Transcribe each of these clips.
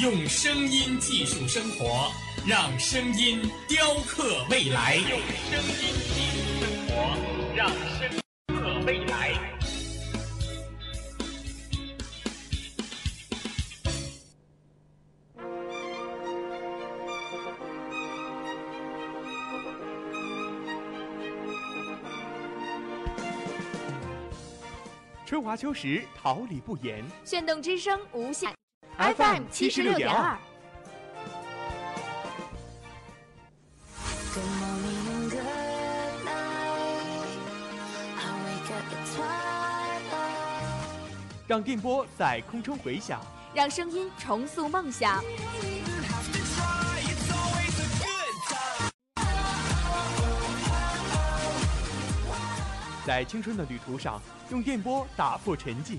用声音技术生活。让声音雕刻未来，用声音技术生活，让声刻未来。春华秋实，桃李不言。炫动之声，无限 FM 七十六点二。让电波在空中回响，让声音重塑梦想。在青春的旅途上，用电波打破沉寂；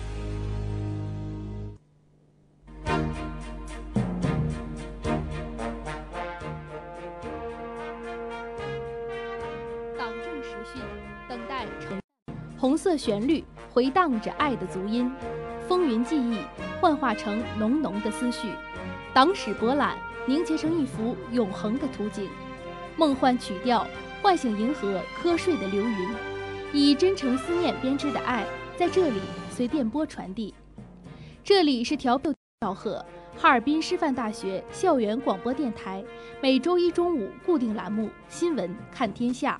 色旋律回荡着爱的足音，风云记忆幻化成浓浓的思绪，党史博览凝结成一幅永恒的图景，梦幻曲调。唤醒银河瞌睡的流云，以真诚思念编织的爱，在这里随电波传递。这里是调调和哈尔滨师范大学校园广播电台，每周一中午固定栏目《新闻看天下》。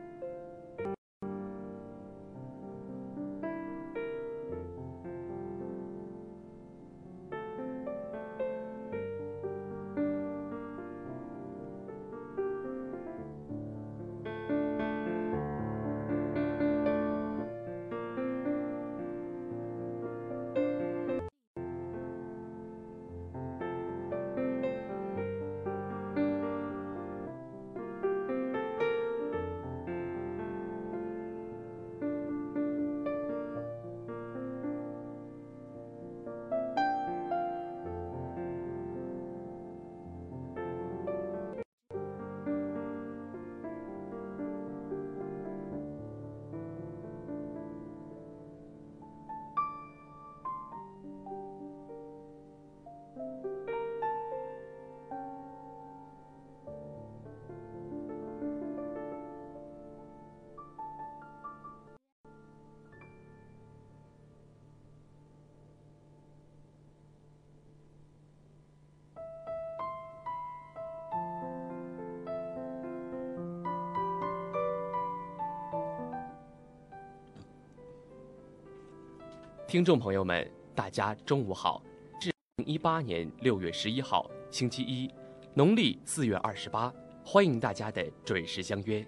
听众朋友们，大家中午好。至一八年六月十一号，星期一，农历四月二十八。欢迎大家的准时相约。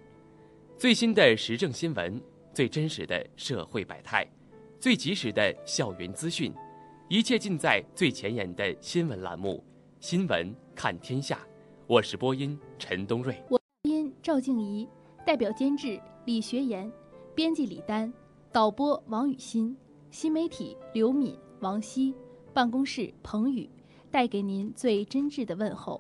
最新的时政新闻，最真实的社会百态，最及时的校园资讯，一切尽在最前沿的新闻栏目《新闻看天下》。我是播音陈东瑞，我音赵静怡，代表监制李学言，编辑李丹，导播王雨欣，新媒体刘敏、王希，办公室彭宇，带给您最真挚的问候。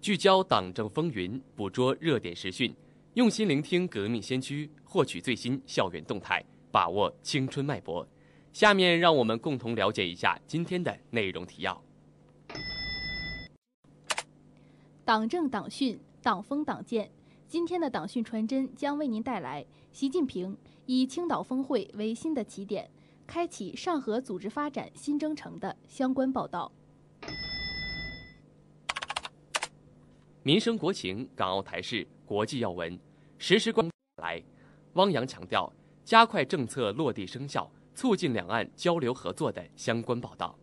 聚焦党政风云，捕捉热点时讯，用心聆听革命先驱，获取最新校园动态，把握青春脉搏。下面让我们共同了解一下今天的内容提要。党政党训，党风党建。今天的党训传真将为您带来习近平以青岛峰会为新的起点，开启上合组织发展新征程的相关报道。民生国情、港澳台事、国际要闻，实时关来。汪洋强调加快政策落地生效，促进两岸交流合作的相关报道。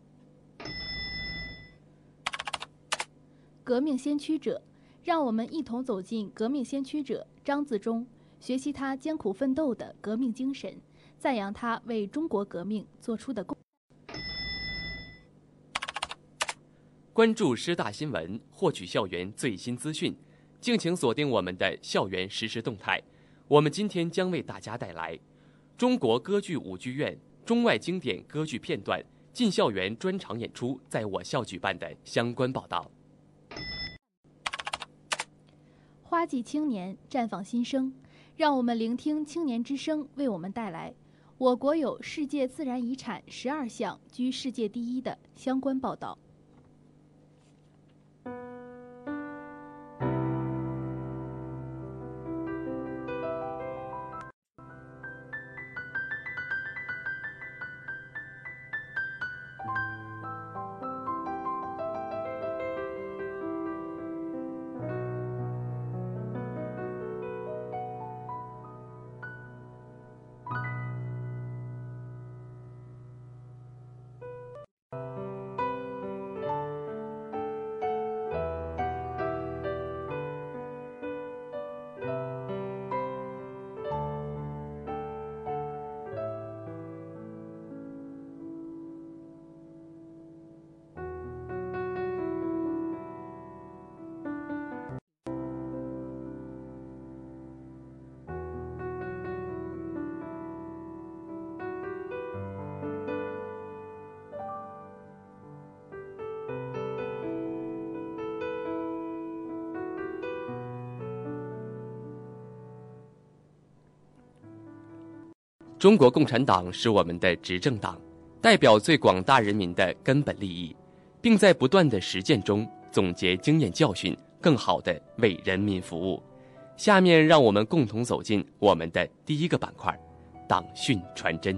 革命先驱者，让我们一同走进革命先驱者张自忠，学习他艰苦奋斗的革命精神，赞扬他为中国革命做出的贡。关注师大新闻，获取校园最新资讯，敬请锁定我们的校园实时动态。我们今天将为大家带来中国歌剧舞剧院中外经典歌剧片段进校园专场演出在我校举办的相关报道。花季青年绽放新生，让我们聆听青年之声为我们带来我国有世界自然遗产十二项居世界第一的相关报道。中国共产党是我们的执政党，代表最广大人民的根本利益，并在不断的实践中总结经验教训，更好的为人民服务。下面让我们共同走进我们的第一个板块——党训传真。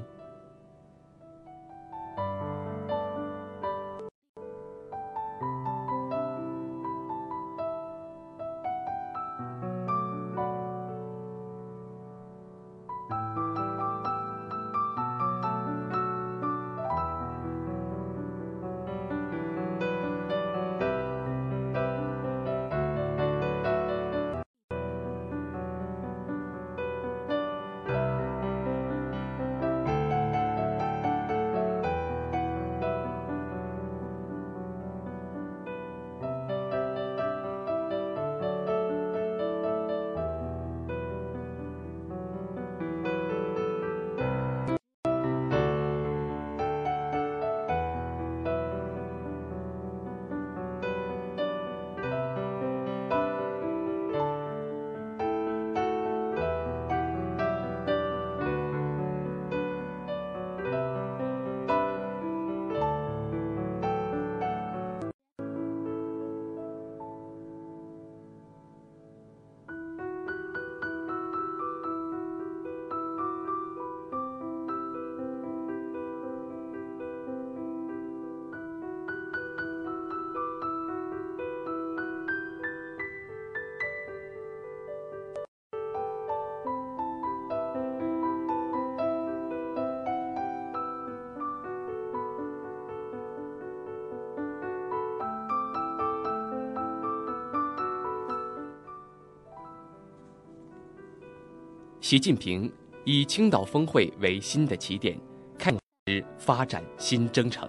习近平以青岛峰会为新的起点，开始发展新征程。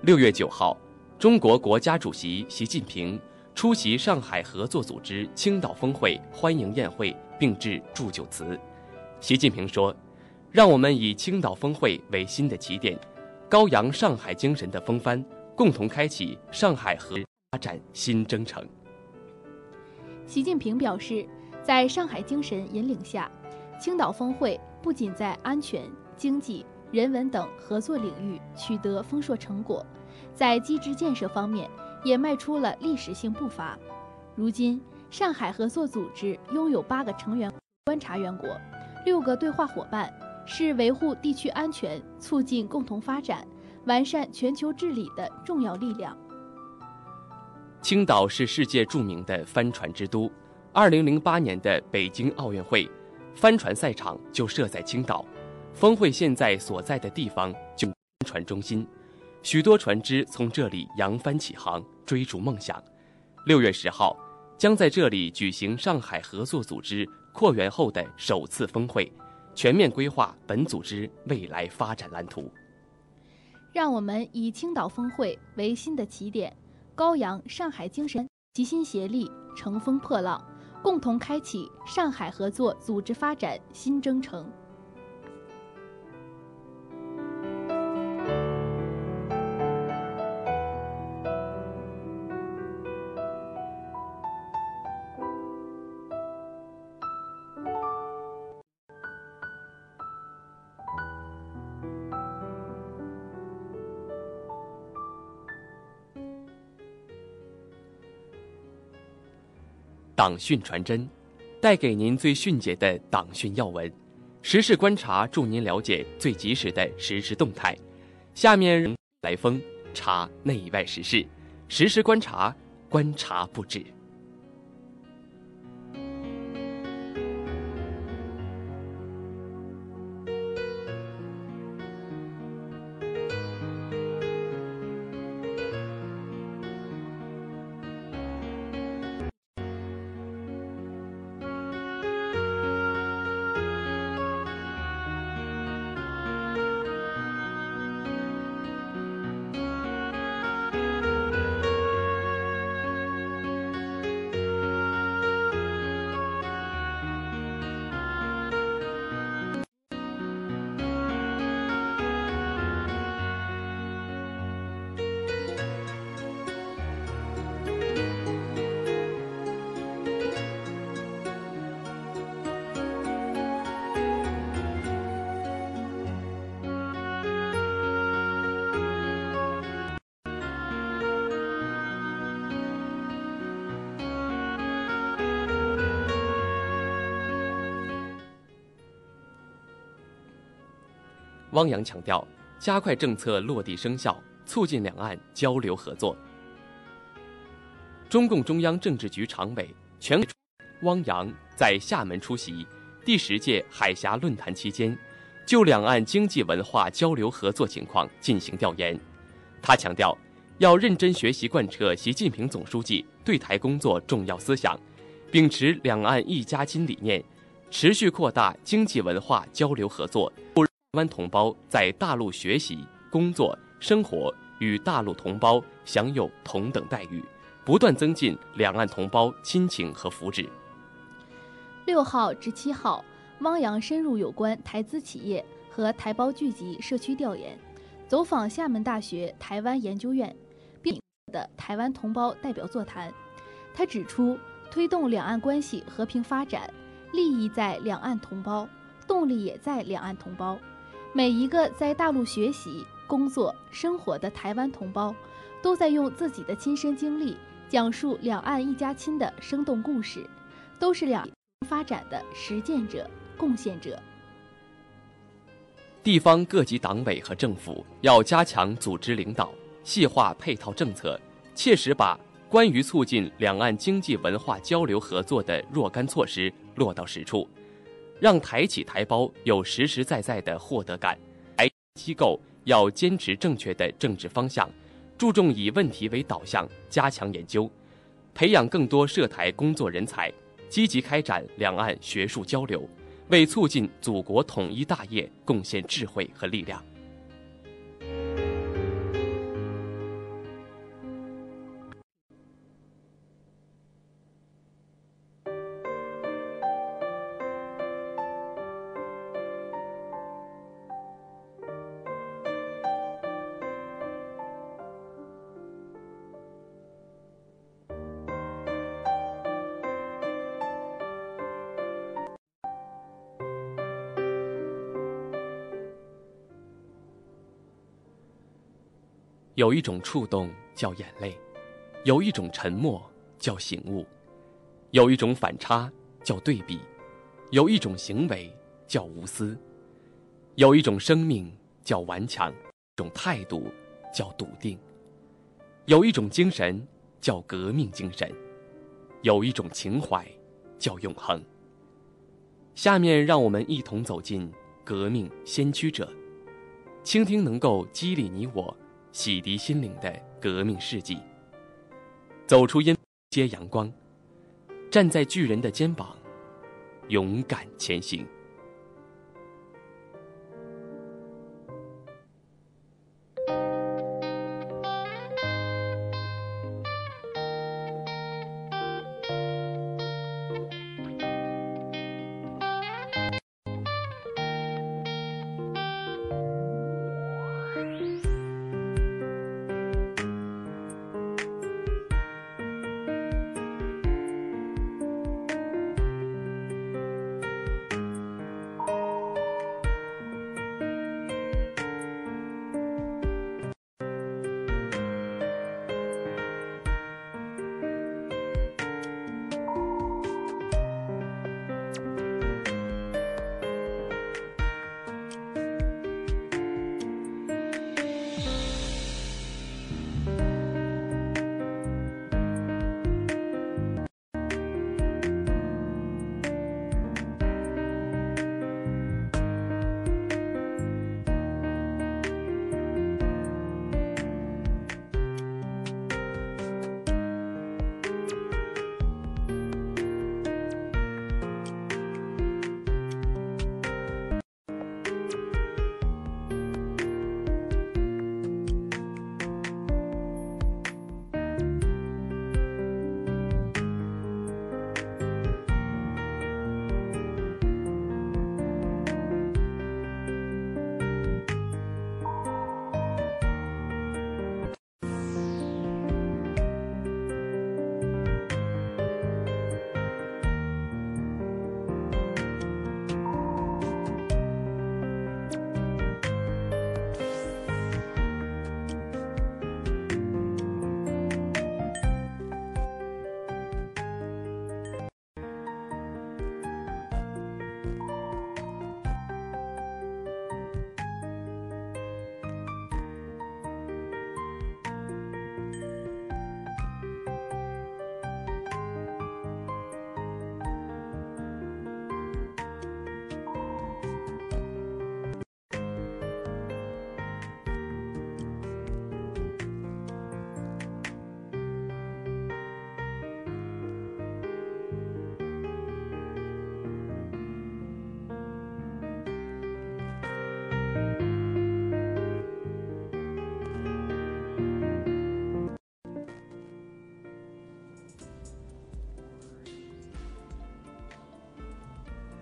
六月九号，中国国家主席习近平出席上海合作组织青岛峰会欢迎宴会，并致祝酒词。习近平说：“让我们以青岛峰会为新的起点，高扬上海精神的风帆，共同开启上海合发展新征程。”习近平表示。在上海精神引领下，青岛峰会不仅在安全、经济、人文等合作领域取得丰硕成果，在机制建设方面也迈出了历史性步伐。如今，上海合作组织拥有八个成员观察员国，六个对话伙伴，是维护地区安全、促进共同发展、完善全球治理的重要力量。青岛是世界著名的帆船之都。二零零八年的北京奥运会，帆船赛场就设在青岛，峰会现在所在的地方就帆船中心，许多船只从这里扬帆起航，追逐梦想。六月十号，将在这里举行上海合作组织扩员后的首次峰会，全面规划本组织未来发展蓝图。让我们以青岛峰会为新的起点，高扬上海精神，齐心协力，乘风破浪。共同开启上海合作组织发展新征程。党训传真，带给您最迅捷的党训要闻，时事观察助您了解最及时的实时动态。下面来风查内外时事，时时观察，观察不止。汪洋强调，加快政策落地生效，促进两岸交流合作。中共中央政治局常委、全汪洋在厦门出席第十届海峡论坛期间，就两岸经济文化交流合作情况进行调研。他强调，要认真学习贯彻习近平总书记对台工作重要思想，秉持两岸一家亲理念，持续扩大经济文化交流合作，湾同胞在大陆学习、工作、生活，与大陆同胞享有同等待遇，不断增进两岸同胞亲情和福祉。六号至七号，汪洋深入有关台资企业和台胞聚集社区调研。走访厦门大学台湾研究院，并的台湾同胞代表座谈。他指出，推动两岸关系和平发展，利益在两岸同胞，动力也在两岸同胞。每一个在大陆学习、工作、生活的台湾同胞，都在用自己的亲身经历讲述两岸一家亲的生动故事，都是两发展的实践者、贡献者。地方各级党委和政府要加强组织领导，细化配套政策，切实把关于促进两岸经济文化交流合作的若干措施落到实处，让台企台胞有实实在在的获得感。台机构要坚持正确的政治方向，注重以问题为导向，加强研究，培养更多涉台工作人才，积极开展两岸学术交流。为促进祖国统一大业贡献智慧和力量。有一种触动叫眼泪，有一种沉默叫醒悟，有一种反差叫对比，有一种行为叫无私，有一种生命叫顽强，一种态度叫笃定，有一种精神叫革命精神，有一种情怀叫永恒。下面让我们一同走进革命先驱者，倾听能够激励你我。洗涤心灵的革命事迹，走出阴接阳光，站在巨人的肩膀，勇敢前行。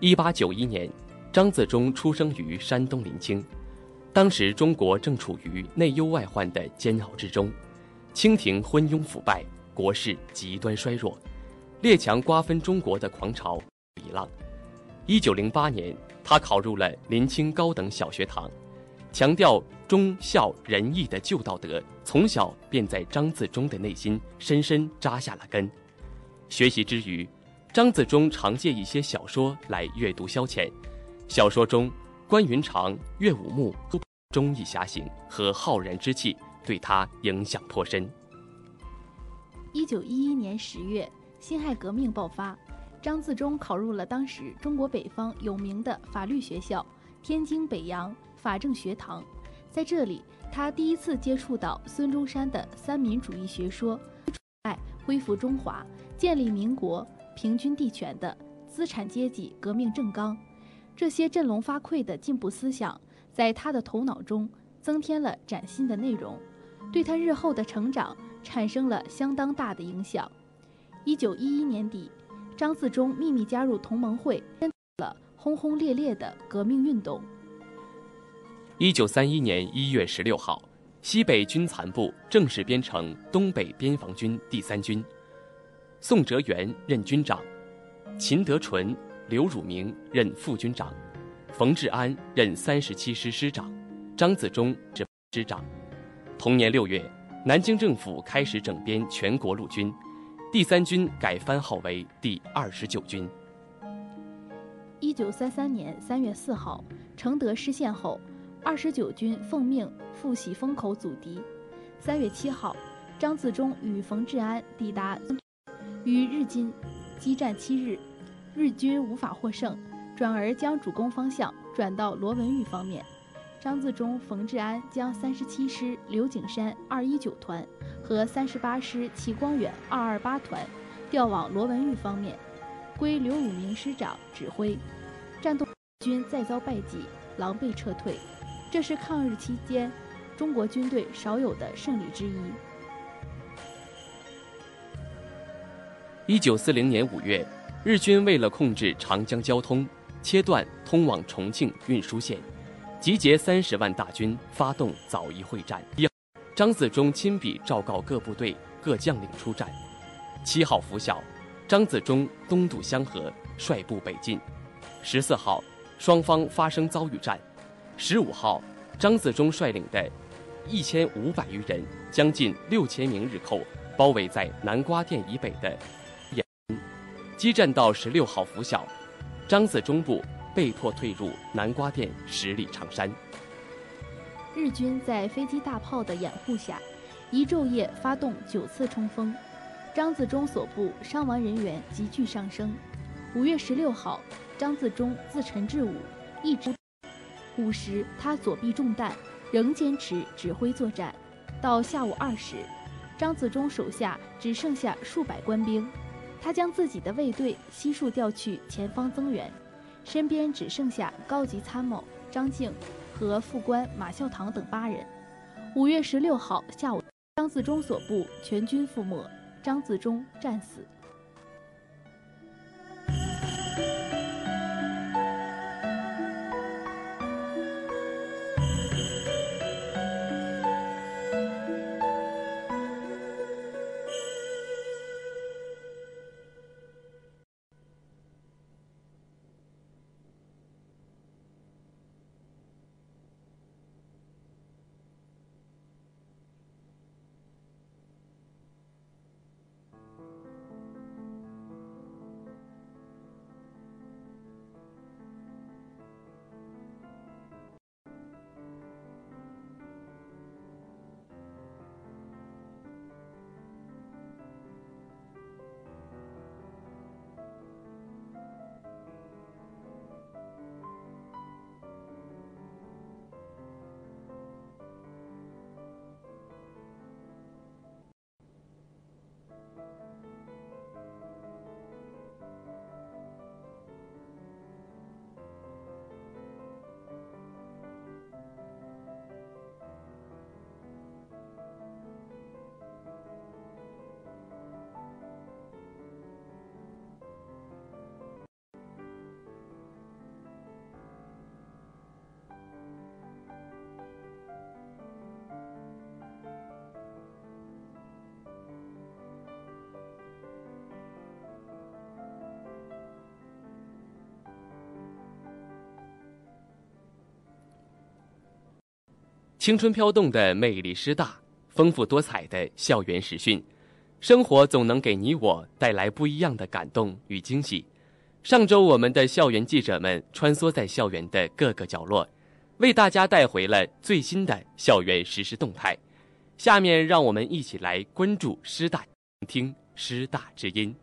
一八九一年，张自忠出生于山东临清。当时中国正处于内忧外患的煎熬之中，清廷昏庸腐败，国势极端衰弱，列强瓜分中国的狂潮一浪。一九零八年，他考入了临清高等小学堂，强调忠孝仁义的旧道德，从小便在张自忠的内心深深扎下了根。学习之余，张自忠常借一些小说来阅读消遣，小说中。关云长、岳武穆忠义侠行和浩然之气对他影响颇深。一九一一年十月，辛亥革命爆发，张自忠考入了当时中国北方有名的法律学校——天津北洋法政学堂。在这里，他第一次接触到孙中山的三民主义学说，爱恢复中华、建立民国、平均地权的资产阶级革命正纲。这些振聋发聩的进步思想，在他的头脑中增添了崭新的内容，对他日后的成长产生了相当大的影响。一九一一年底，张自忠秘密加入同盟会，了轰轰烈烈的革命运动。一九三一年一月十六号，西北军残部正式编成东北边防军第三军，宋哲元任军长，秦德纯。刘汝明任副军长，冯治安任三十七师师长，张自忠任师长。同年六月，南京政府开始整编全国陆军，第三军改番号为第二十九军。一九三三年三月四号，承德失陷后，二十九军奉命赴喜峰口阻敌。三月七号，张自忠与冯治安抵达，与日军激战七日。日军无法获胜，转而将主攻方向转到罗文玉方面。张自忠、冯治安将三十七师刘景山二一九团和三十八师齐光远二二八团调往罗文玉方面，归刘汝明师长指挥。战斗军再遭败绩，狼狈撤退。这是抗日期间中国军队少有的胜利之一。一九四零年五月。日军为了控制长江交通，切断通往重庆运输线，集结三十万大军发动枣宜会战。张自忠亲笔昭告各部队、各将领出战。七号拂晓，张自忠东渡香河，率部北进。十四号，双方发生遭遇战。十五号，张自忠率领的一千五百余人，将近六千名日寇包围在南瓜店以北的。激战到十六号拂晓，张自忠部被迫退入南瓜店十里长山。日军在飞机大炮的掩护下，一昼夜发动九次冲锋，张自忠所部伤亡人员急剧上升。五月十六号，张自忠自陈至武，一直午时他左臂中弹，仍坚持指挥作战。到下午二时，张自忠手下只剩下数百官兵。他将自己的卫队悉数调去前方增援，身边只剩下高级参谋张静和副官马孝堂等八人。五月十六号下午，张自忠所部全军覆没，张自忠战死。青春飘动的魅力师大，丰富多彩的校园实训，生活总能给你我带来不一样的感动与惊喜。上周，我们的校园记者们穿梭在校园的各个角落，为大家带回了最新的校园实时动态。下面，让我们一起来关注师大，听师大之音。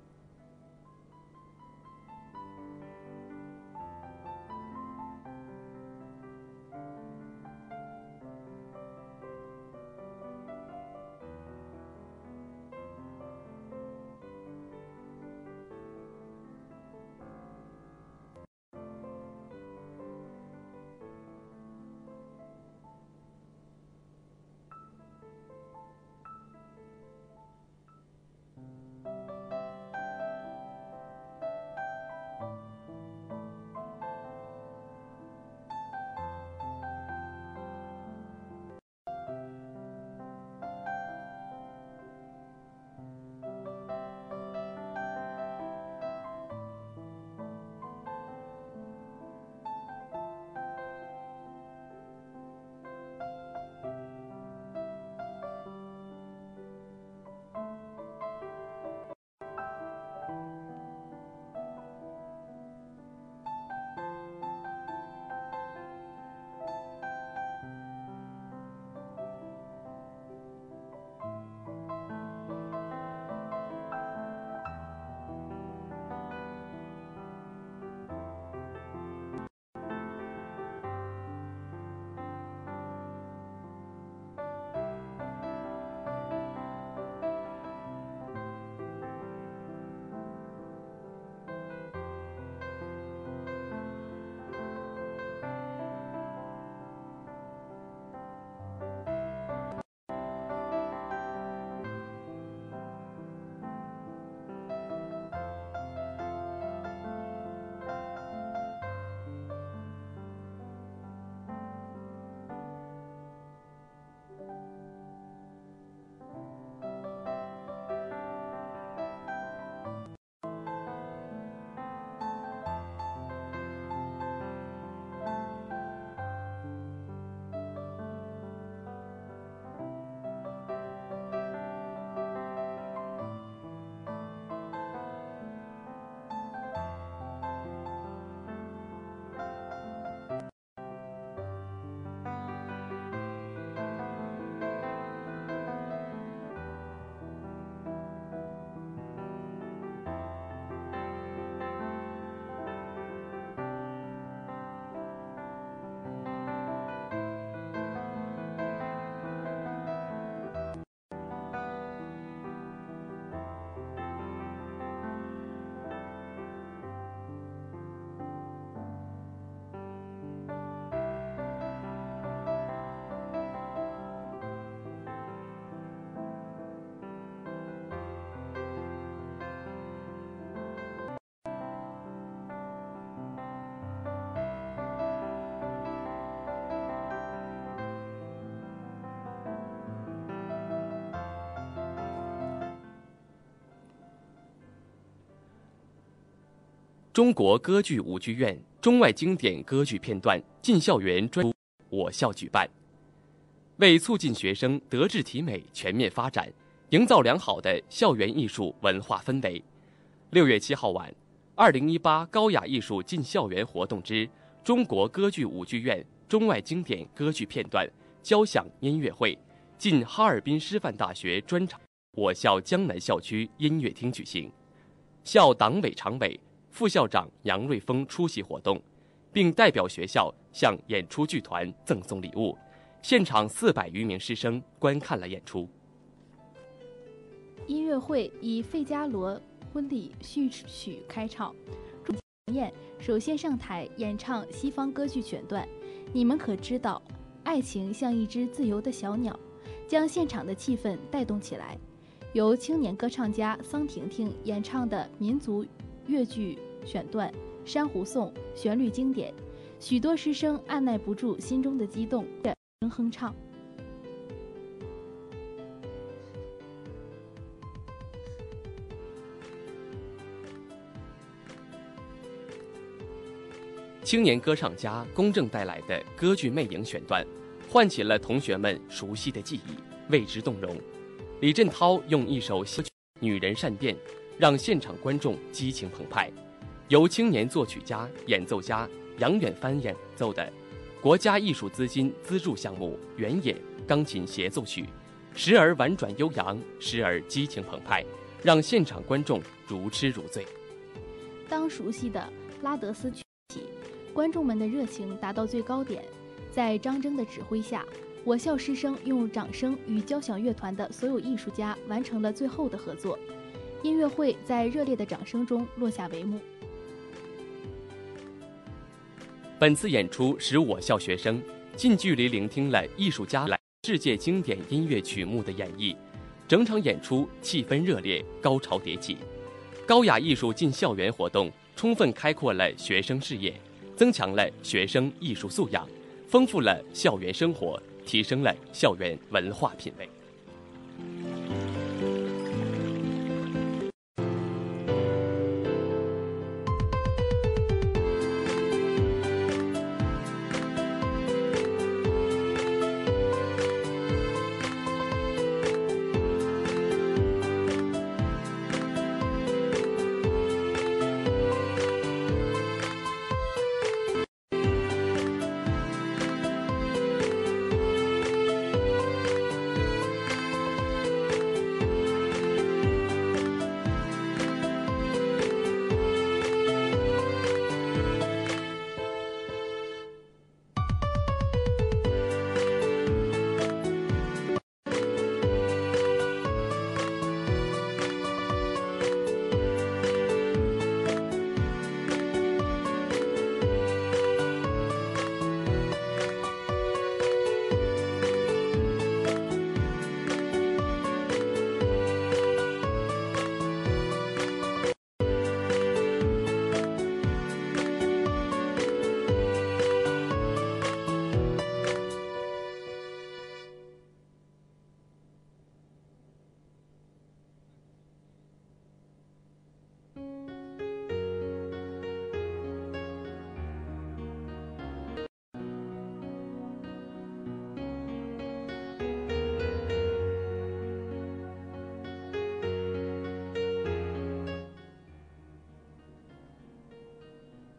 中国歌剧舞剧院中外经典歌剧片段进校园专我校举办，为促进学生德智体美全面发展，营造良好的校园艺术文化氛围。六月七号晚，二零一八高雅艺术进校园活动之中国歌剧舞剧院中外经典歌剧片段交响音乐会进哈尔滨师范大学专场我校江南校区音乐厅举行，校党委常委。副校长杨瑞峰出席活动，并代表学校向演出剧团赠送礼物。现场四百余名师生观看了演出。音乐会以费加罗婚礼序曲开场，朱燕首先上台演唱西方歌剧选段。你们可知道，爱情像一只自由的小鸟，将现场的气氛带动起来。由青年歌唱家桑婷婷演唱的民族。越剧选段《珊瑚颂》旋律经典，许多师生按耐不住心中的激动，声哼唱。青年歌唱家龚正带来的歌剧《魅影》选段，唤起了同学们熟悉的记忆，为之动容。李振涛用一首《女人善变》，让现场观众激情澎湃。由青年作曲家、演奏家杨远帆演奏的国家艺术资金资助项目《原野》钢琴协奏曲，时而婉转悠扬，时而激情澎湃，让现场观众如痴如醉。当熟悉的拉德斯曲起，观众们的热情达到最高点。在张征的指挥下，我校师生用掌声与交响乐团的所有艺术家完成了最后的合作。音乐会在热烈的掌声中落下帷幕。本次演出使我校学生近距离聆听了艺术家来世界经典音乐曲目的演绎，整场演出气氛热烈，高潮迭起。高雅艺术进校园活动充分开阔了学生视野，增强了学生艺术素养，丰富了校园生活，提升了校园文化品味。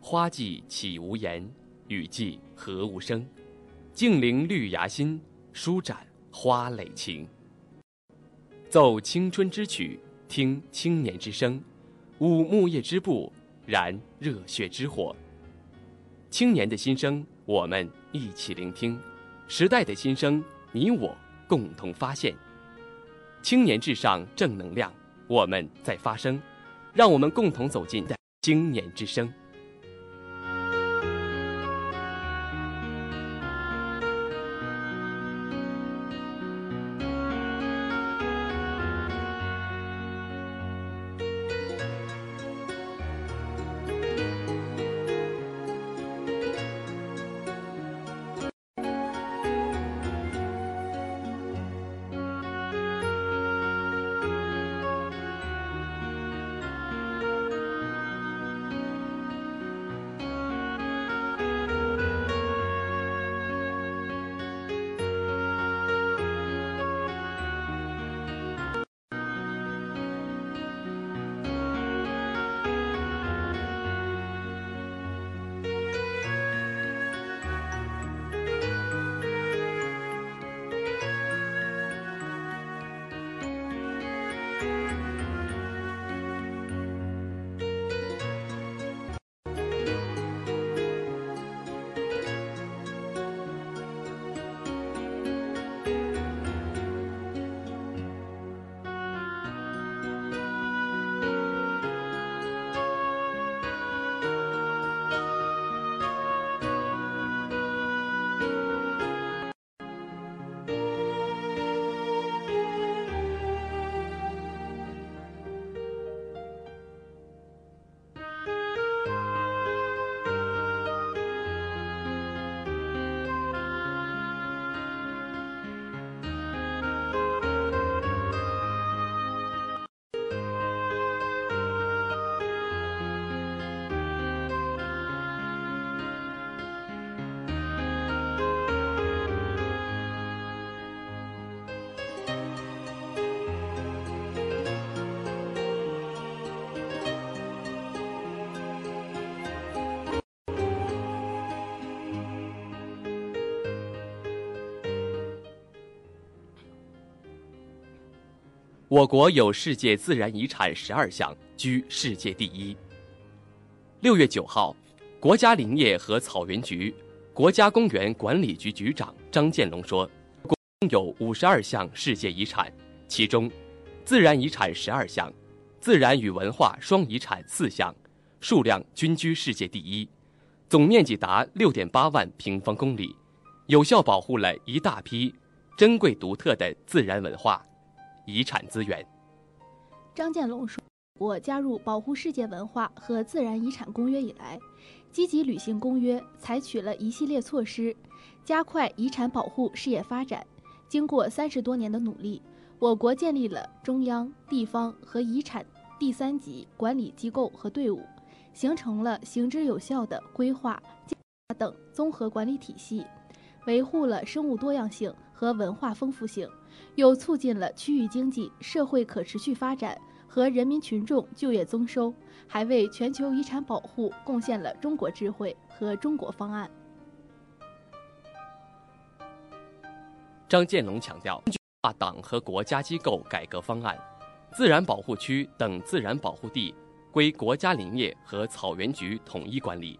花季岂无言，雨季何无声。静聆绿芽心，舒展花蕾情。奏青春之曲，听青年之声，舞木叶之步，燃热血之火。青年的心声，我们一起聆听；时代的心声，你我共同发现。青年至上，正能量，我们在发声。让我们共同走进青年之声。我国有世界自然遗产十二项，居世界第一。六月九号，国家林业和草原局、国家公园管理局局长张建龙说，共有五十二项世界遗产，其中，自然遗产十二项，自然与文化双遗产四项，数量均居世界第一，总面积达六点八万平方公里，有效保护了一大批。珍贵独特的自然文化遗产资源。张建龙说：“我加入保护世界文化和自然遗产公约以来，积极履行公约，采取了一系列措施，加快遗产保护事业发展。经过三十多年的努力，我国建立了中央、地方和遗产第三级管理机构和队伍，形成了行之有效的规划等综合管理体系，维护了生物多样性。”和文化丰富性，又促进了区域经济社会可持续发展和人民群众就业增收，还为全球遗产保护贡献了中国智慧和中国方案。张建龙强调，把党和国家机构改革方案，自然保护区等自然保护地归国家林业和草原局统一管理，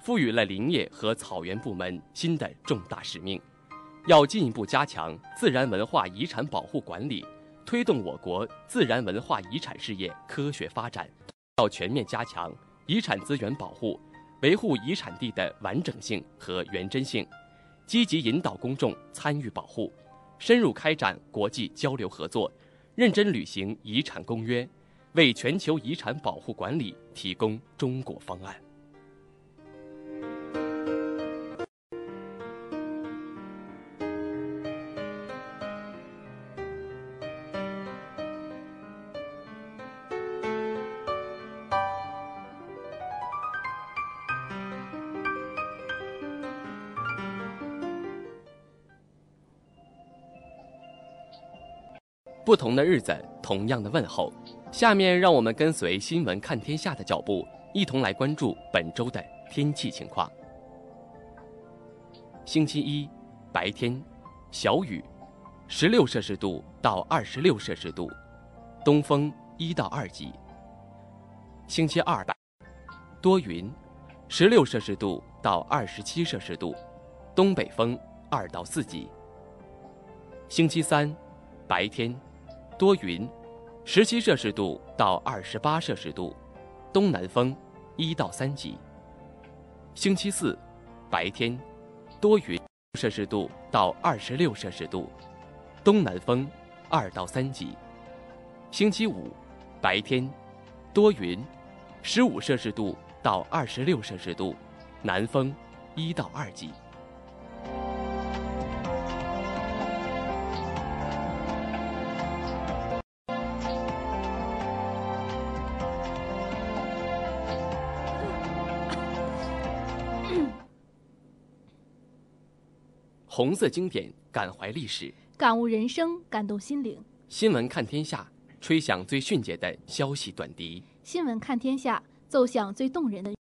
赋予了林业和草原部门新的重大使命。要进一步加强自然文化遗产保护管理，推动我国自然文化遗产事业科学发展。要全面加强遗产资源保护，维护遗产地的完整性和原真性，积极引导公众参与保护，深入开展国际交流合作，认真履行遗产公约，为全球遗产保护管理提供中国方案。不同的日子，同样的问候。下面让我们跟随新闻看天下的脚步，一同来关注本周的天气情况。星期一，白天，小雨，十六摄氏度到二十六摄氏度，东风一到二级。星期二，多云，十六摄氏度到二十七摄氏度，东北风二到四级。星期三，白天。多云，十七摄氏度到二十八摄氏度，东南风一到三级。星期四，白天，多云，摄氏度到二十六摄氏度，东南风二到三级。星期五，白天，多云，十五摄氏度到二十六摄氏度，南风一到二级。红色经典，感怀历史，感悟人生，感动心灵。新闻看天下，吹响最迅捷的消息短笛。新闻看天下，奏响最动人的。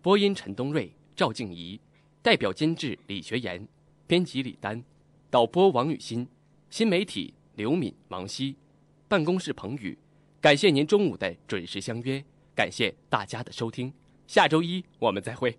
播音：陈东瑞、赵静怡，代表监制：李学言，编辑：李丹，导播：王雨欣，新媒体：刘敏、王希，办公室：彭宇。感谢您中午的准时相约，感谢大家的收听。下周一我们再会。